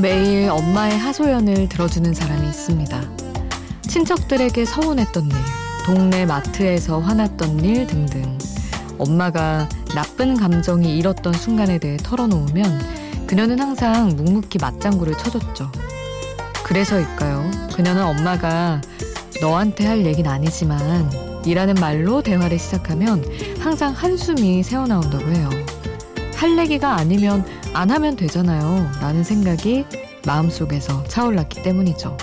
매일 엄마의 하소연을 들어주는 사람이 있습니다. 친척들에게 서운했던 일, 동네 마트에서 화났던 일 등등. 엄마가 나쁜 감정이 일었던 순간에 대해 털어놓으면 그녀는 항상 묵묵히 맞장구를 쳐줬죠. 그래서일까요? 그녀는 엄마가 너한테 할 얘기는 아니지만 이라는 말로 대화를 시작하면 항상 한숨이 새어나온다고 해요. 할 얘기가 아니면 안 하면 되잖아요. 라는 생각이 마음속에서 차올랐기 때문이죠.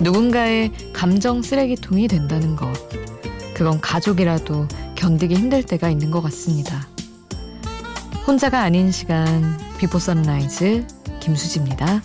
누군가의 감정 쓰레기통이 된다는 것. 그건 가족이라도 견디기 힘들 때가 있는 것 같습니다. 혼자가 아닌 시간, Before Sunrise, 김수지입니다.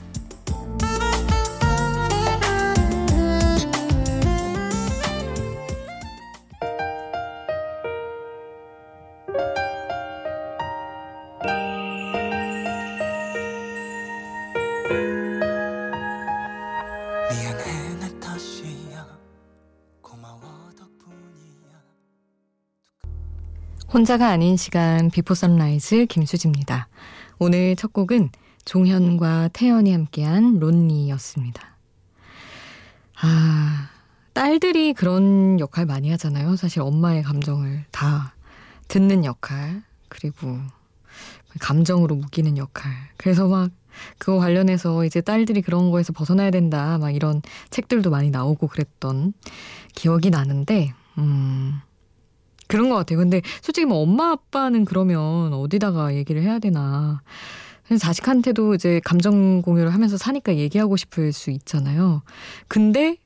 혼자가 아닌 시간 Before Sunrise 김수지입니다. 오늘 첫 곡은 종현과 태연이 함께한 Lonely였습니다. 아, 딸들이 그런 역할 많이 하잖아요. 사실 엄마의 감정을 다 듣는 역할, 그리고 감정으로 묶이는 역할. 그래서 막 그거 관련해서 이제 딸들이 그런 거에서 벗어나야 된다, 막 이런 책들도 많이 나오고 그랬던 기억이 나는데, 음, 그런 것 같아요. 근데 솔직히 뭐 엄마 아빠는 그러면 어디다가 얘기를 해야 되나. 자식한테도 이제 감정 공유를 하면서 사니까 얘기하고 싶을 수 있잖아요. 근데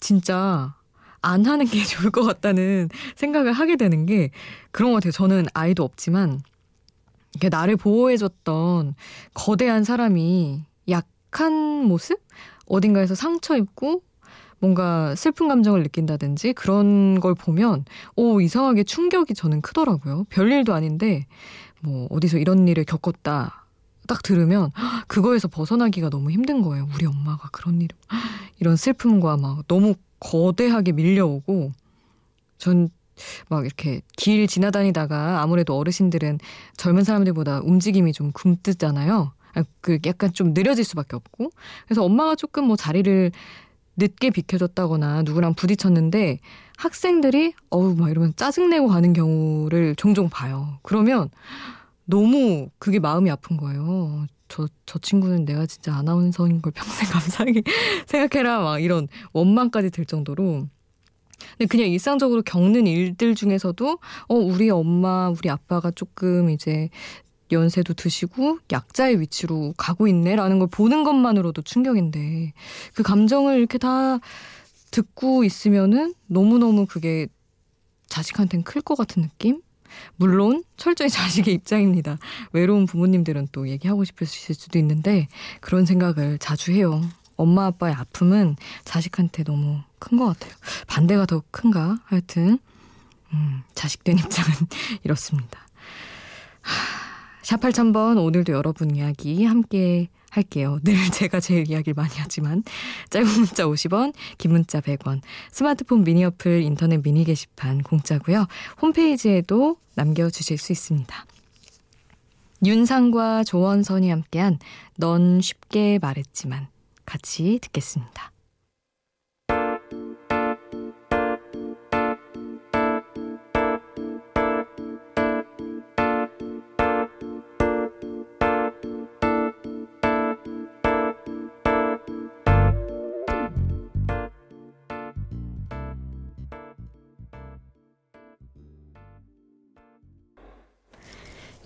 진짜 안 하는 게 좋을 것 같다는 생각을 하게 되는 게 그런 것 같아요. 저는 아이도 없지만 나를 보호해줬던 거대한 사람이 약한 모습? 어딘가에서 상처 입고 뭔가 슬픈 감정을 느낀다든지 그런 걸 보면 오 이상하게 충격이 저는 크더라고요. 별일도 아닌데 뭐 어디서 이런 일을 겪었다 딱 들으면 그거에서 벗어나기가 너무 힘든 거예요. 우리 엄마가 그런 일 이런 슬픔과 막 너무 거대하게 밀려오고 전 막 이렇게 길 지나다니다가 아무래도 어르신들은 젊은 사람들보다 움직임이 좀 굼뜨잖아요. 아, 그 약간 좀 느려질 수밖에 없고 그래서 엄마가 조금 뭐 자리를 늦게 비켜줬다거나 누구랑 부딪혔는데 학생들이 어우 막 이러면 짜증내고 가는 경우를 종종 봐요. 그러면 너무 그게 마음이 아픈 거예요. 저, 저 친구는 내가 진짜 아나운서인 걸 평생 감사하게 생각해라. 막 이런 원망까지 들 정도로. 근데 그냥 일상적으로 겪는 일들 중에서도, 어, 우리 엄마, 우리 아빠가 조금 이제 연세도 드시고 약자의 위치로 가고 있네라는 걸 보는 것만으로도 충격인데 그 감정을 이렇게 다 듣고 있으면은 너무너무 그게 자식한테는 클것 같은 느낌? 물론 철저히 자식의 입장입니다. 외로운 부모님들은 또 얘기하고 싶으실 수도 있는데 그런 생각을 자주 해요. 엄마 아빠의 아픔은 자식한테 너무 큰 것 같아요. 반대가 더 큰가? 하여튼 음, 자식된 입장은 이렇습니다. 하... 샵 8000번 오늘도 여러분 이야기 함께 할게요. 늘 제가 제일 이야기를 많이 하지만 짧은 문자 50원, 긴 문자 100원, 스마트폰 미니 어플, 인터넷 미니 게시판 공짜고요. 홈페이지에도 남겨주실 수 있습니다. 윤상과 조원선이 함께한 넌 쉽게 말했지만 같이 듣겠습니다.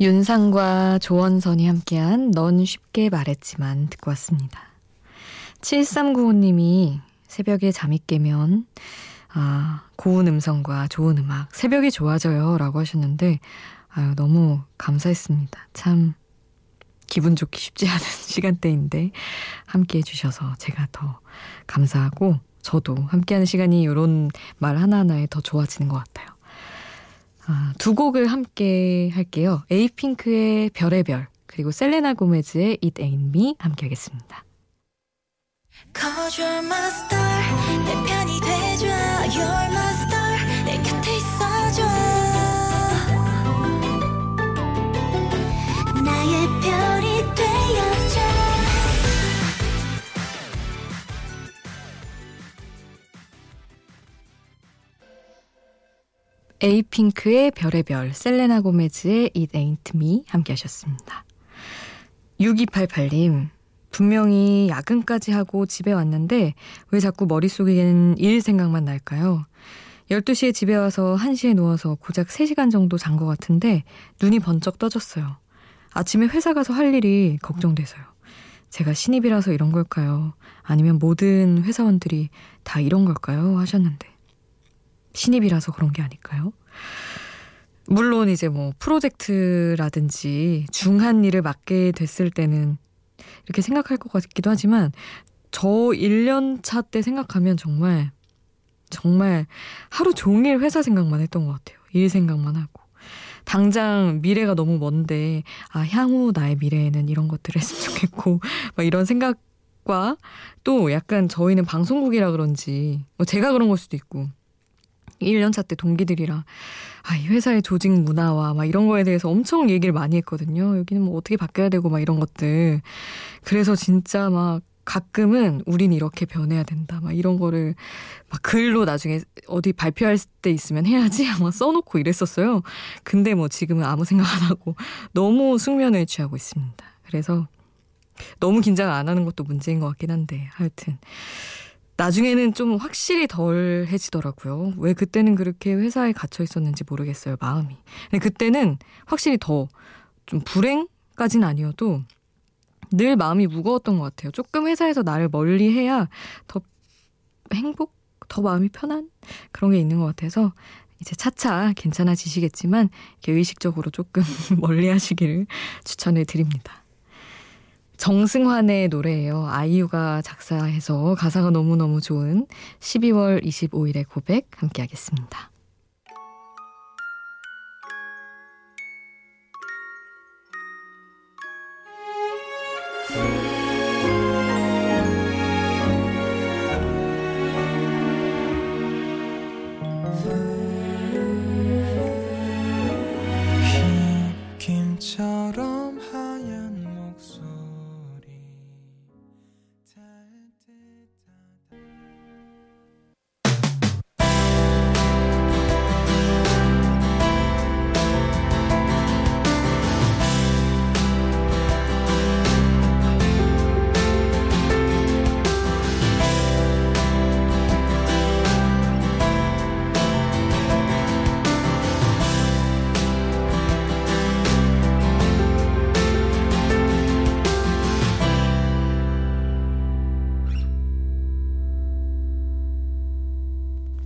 윤상과 조원선이 함께한 넌 쉽게 말했지만 듣고 왔습니다. 7395님이 새벽에 잠이 깨면 아, 고운 음성과 좋은 음악, 새벽이 좋아져요. 라고 하셨는데, 아유, 너무 감사했습니다. 참, 기분 좋기 쉽지 않은 시간대인데, 함께 해주셔서 제가 더 감사하고, 저도 함께하는 시간이 이런 말 하나하나에 더 좋아지는 것 같아요. 아, 두 곡을 함께 할게요. 에이핑크의 별의 별 그리고 셀레나 고메즈의 It Ain't Me 함께 하겠습니다. My star 에이핑크의 별의 별, 셀레나 고메즈의 It Ain't Me 함께 하셨습니다. 6288님, 분명히 야근까지 하고 집에 왔는데 왜 자꾸 머릿속엔 일 생각만 날까요? 12시에 집에 와서 1시에 누워서 고작 3시간 정도 잔 것 같은데 눈이 번쩍 떠졌어요. 아침에 회사 가서 할 일이 걱정돼서요. 제가 신입이라서 이런 걸까요? 아니면 모든 회사원들이 다 이런 걸까요? 하셨는데. 신입이라서 그런 게 아닐까요? 물론 이제 뭐 프로젝트라든지 중한 일을 맡게 됐을 때는 이렇게 생각할 것 같기도 하지만 저 1년 차 때 생각하면 정말 정말 하루 종일 회사 생각만 했던 것 같아요. 일 생각만 하고. 당장 미래가 너무 먼데, 아, 향후 나의 미래에는 이런 것들을 했으면 좋겠고, 막 이런 생각과 또 약간 저희는 방송국이라 그런지, 뭐 제가 그런 걸 수도 있고, 1년차 때 동기들이랑 아, 이 회사의 조직 문화와 막 이런 거에 대해서 엄청 얘기를 많이 했거든요. 여기는 뭐 어떻게 바뀌어야 되고 막 이런 것들. 그래서 진짜 막 가끔은 우린 이렇게 변해야 된다. 막 이런 거를 막 글로 나중에 어디 발표할 때 있으면 해야지 아마 써놓고 이랬었어요. 근데 뭐 지금은 아무 생각 안 하고 너무 숙면을 취하고 있습니다. 그래서 너무 긴장 안 하는 것도 문제인 것 같긴 한데 하여튼 나중에는 좀 확실히 덜 해지더라고요. 왜 그때는 그렇게 회사에 갇혀 있었는지 모르겠어요, 마음이. 근데 그때는 확실히 더 좀 불행까진 아니어도 늘 마음이 무거웠던 것 같아요. 조금 회사에서 나를 멀리 해야 더 행복, 더 마음이 편한 그런 게 있는 것 같아서 이제 차차 괜찮아지시겠지만 이렇게 의식적으로 조금 멀리 하시기를 추천을 드립니다. 정승환의 노래예요. 아이유가 작사해서 가사가 너무너무 좋은 12월 25일의 고백 함께 하겠습니다.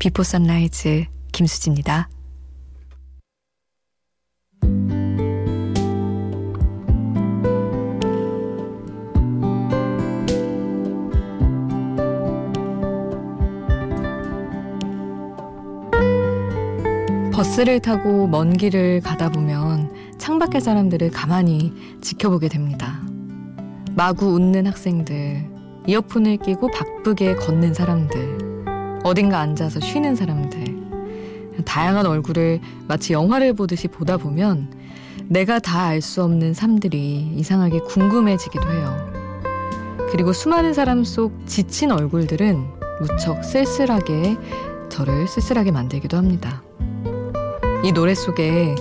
Before Sunrise 김수지입니다. 버스를 타고 먼 길을 가다 보면 창밖의 사람들을 가만히 지켜보게 됩니다. 마구 웃는 학생들, 이어폰을 끼고 바쁘게 걷는 사람들, 어딘가 앉아서 쉬는 사람들. 다양한 얼굴을 마치 영화를 보듯이 보다 보면 내가 다 알 수 없는 삶들이 이상하게 궁금해지기도 해요. 그리고 수많은 사람 속 지친 얼굴들은 무척 쓸쓸하게 저를 쓸쓸하게 만들기도 합니다. 이 노래 속에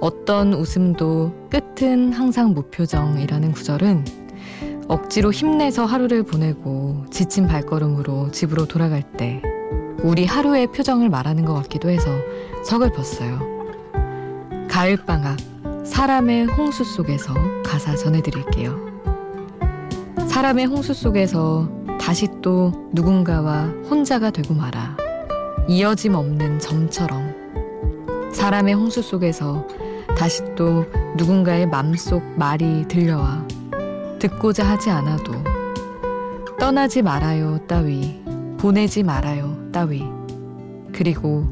어떤 웃음도 끝은 항상 무표정이라는 구절은 억지로 힘내서 하루를 보내고 지친 발걸음으로 집으로 돌아갈 때 우리 하루의 표정을 말하는 것 같기도 해서 서글펐어요. 가을방학, 사람의 홍수 속에서 가사 전해드릴게요. 사람의 홍수 속에서 다시 또 누군가와 혼자가 되고 말아. 이어짐 없는 점처럼. 사람의 홍수 속에서 다시 또 누군가의 맘속 말이 들려와. 듣고자 하지 않아도 떠나지 말아요 따위 보내지 말아요, 따위. 그리고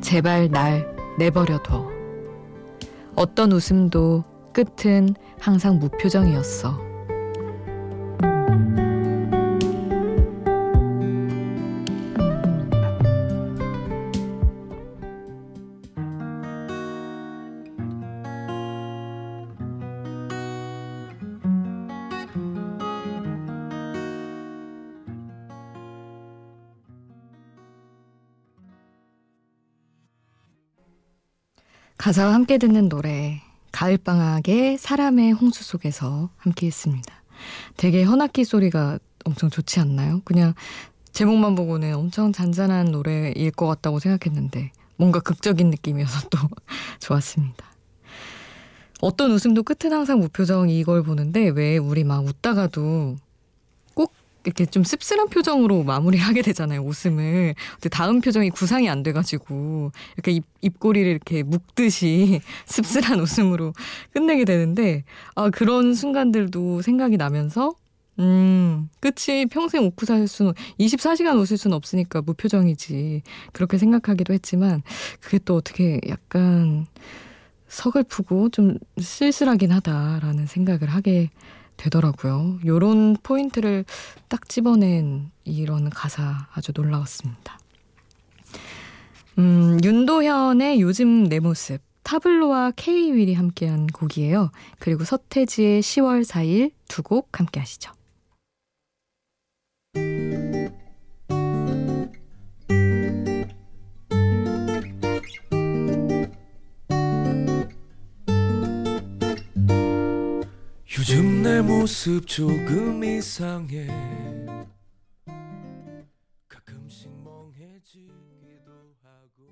제발 날 내버려둬. 어떤 웃음도 끝은 항상 무표정이었어. 가사와 함께 듣는 노래 가을방학의 사람의 홍수 속에서 함께 했습니다. 되게 현악기 소리가 엄청 좋지 않나요? 그냥 제목만 보고는 엄청 잔잔한 노래일 것 같다고 생각했는데 뭔가 극적인 느낌이어서 또 좋았습니다. 어떤 웃음도 끝은 항상 무표정 이걸 보는데 왜 우리 막 웃다가도 꼭 이렇게 좀 씁쓸한 표정으로 마무리하게 되잖아요 웃음을 근데 다음 표정이 구상이 안 돼가지고 이렇게 입, 입꼬리를 이렇게 묶듯이 씁쓸한 웃음으로 끝내게 되는데 아 그런 순간들도 생각이 나면서 음, 끝이 평생 웃고 살 수는, 24시간 웃을 수는 없으니까 무표정이지. 그렇게 생각하기도 했지만, 그게 또 어떻게 약간 서글프고 좀 쓸쓸하긴 하다라는 생각을 하게 되더라고요. 요런 포인트를 딱 집어낸 이런 가사 아주 놀라웠습니다. 음, 윤도현의 요즘 내 모습. 타블로와 K-윌이 함께한 곡이에요. 그리고 서태지의 10월 4일 두 곡 함께 하시죠. 요즘 내 모습 조금 이상해 가끔씩 멍해지기도 하고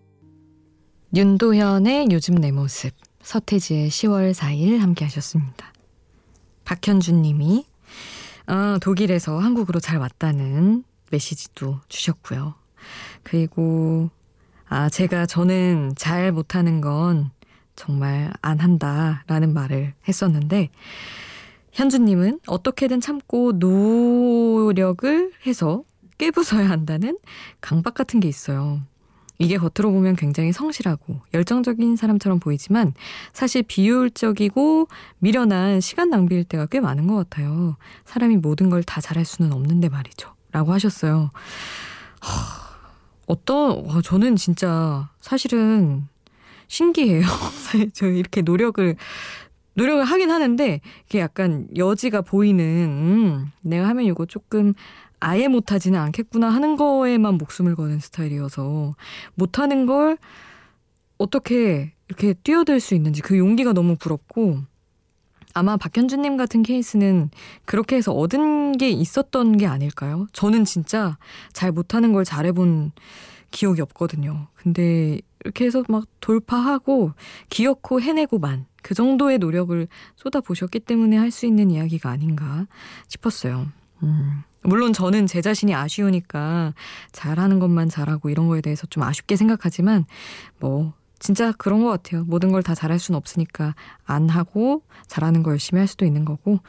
윤도현의 요즘 내 모습 서태지의 10월 4일 함께 하셨습니다. 박현준 님이 아, 독일에서 한국으로 잘 왔다는 메시지도 주셨고요. 그리고 아, 제가 저는 잘 못하는 건 정말 안 한다라는 말을 했었는데 현주님은 어떻게든 참고 노력을 해서 깨부숴야 한다는 강박 같은 게 있어요. 이게 겉으로 보면 굉장히 성실하고 열정적인 사람처럼 보이지만 사실 비효율적이고 미련한 시간 낭비일 때가 꽤 많은 것 같아요. 사람이 모든 걸 다 잘할 수는 없는데 말이죠. 라고 하셨어요. 하, 어떤, 와, 저는 진짜 사실은 신기해요. 저 이렇게 노력을, 노력을 하긴 하는데, 이게 약간 여지가 보이는, 음, 내가 하면 이거 조금 아예 못하지는 않겠구나 하는 거에만 목숨을 거는 스타일이어서 못하는 걸 어떻게 이렇게 뛰어들 수 있는지 그 용기가 너무 부럽고 아마 박현준님 같은 케이스는 그렇게 해서 얻은 게 있었던 게 아닐까요? 저는 진짜 잘 못하는 걸 잘해본 기억이 없거든요. 근데 이렇게 해서 막 돌파하고 기어코 해내고만 그 정도의 노력을 쏟아보셨기 때문에 할 수 있는 이야기가 아닌가 싶었어요. 음. 물론 저는 제 자신이 아쉬우니까 잘하는 것만 잘하고 이런 거에 대해서 좀 아쉽게 생각하지만 뭐 진짜 그런 것 같아요. 모든 걸 다 잘할 수는 없으니까 안 하고 잘하는 거 열심히 할 수도 있는 거고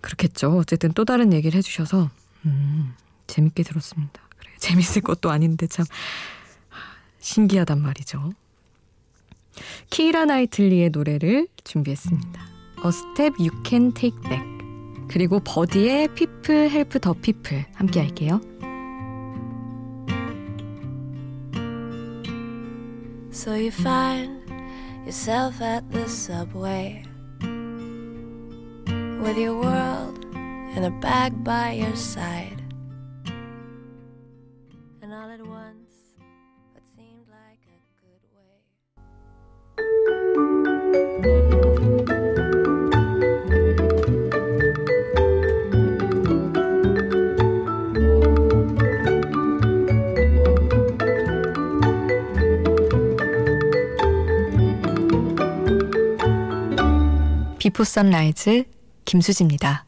그렇겠죠. 어쨌든 또 다른 얘기를 해주셔서 음, 재밌게 들었습니다. 그래 재밌을 것도 아닌데 참 신기하단 말이죠. 키라 나이틀리의 노래를 준비했습니다. A Step You Can Take Back. 그리고 버디의 People Help the People 함께 할게요. So you find yourself at the subway with your world in a bag by your side. Before Sunrise 김수지입니다.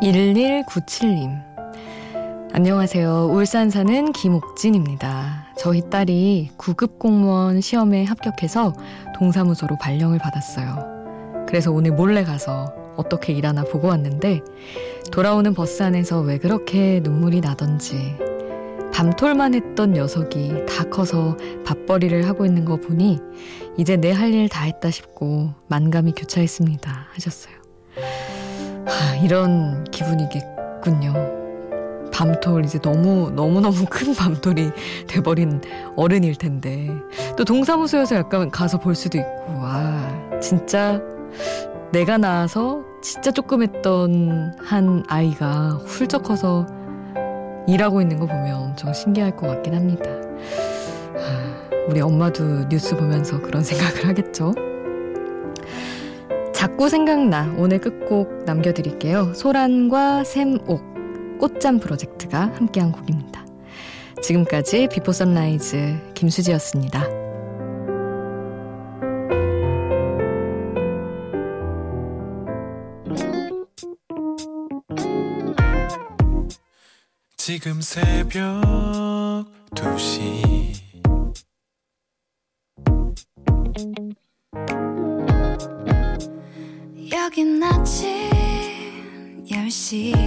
(1197님) 안녕하세요. 울산 사는 김옥진입니다. 저희 딸이 9급 공무원 시험에 합격해서 동사무소로 발령을 받았어요. 그래서 오늘 몰래 가서 어떻게 일하나 보고 왔는데 돌아오는 버스 안에서 왜 그렇게 눈물이 나던지 밤톨만 했던 녀석이 다 커서 밥벌이를 하고 있는 거 보니 이제 내 할 일 다 했다 싶고 만감이 교차했습니다 하셨어요. 하, 이런 기분이겠군요. 밤톨 이제 너무 너무 너무 큰 밤톨이 돼버린 어른일 텐데 또 동사무소에서 약간 가서 볼 수도 있고 와 진짜 내가 낳아서 진짜 조그맸던 한 아이가 훌쩍 커서 일하고 있는 거 보면 엄청 신기할 것 같긴 합니다. 우리 엄마도 뉴스 보면서 그런 생각을 하겠죠. 자꾸 생각나 오늘 끝곡 남겨드릴게요. 소란과 샘옥 꽃잠 프로젝트가 함께한 곡입니다. 지금까지 Before Sunrise 김수지였습니다. 지금 새벽 2시. 여긴 아침 10시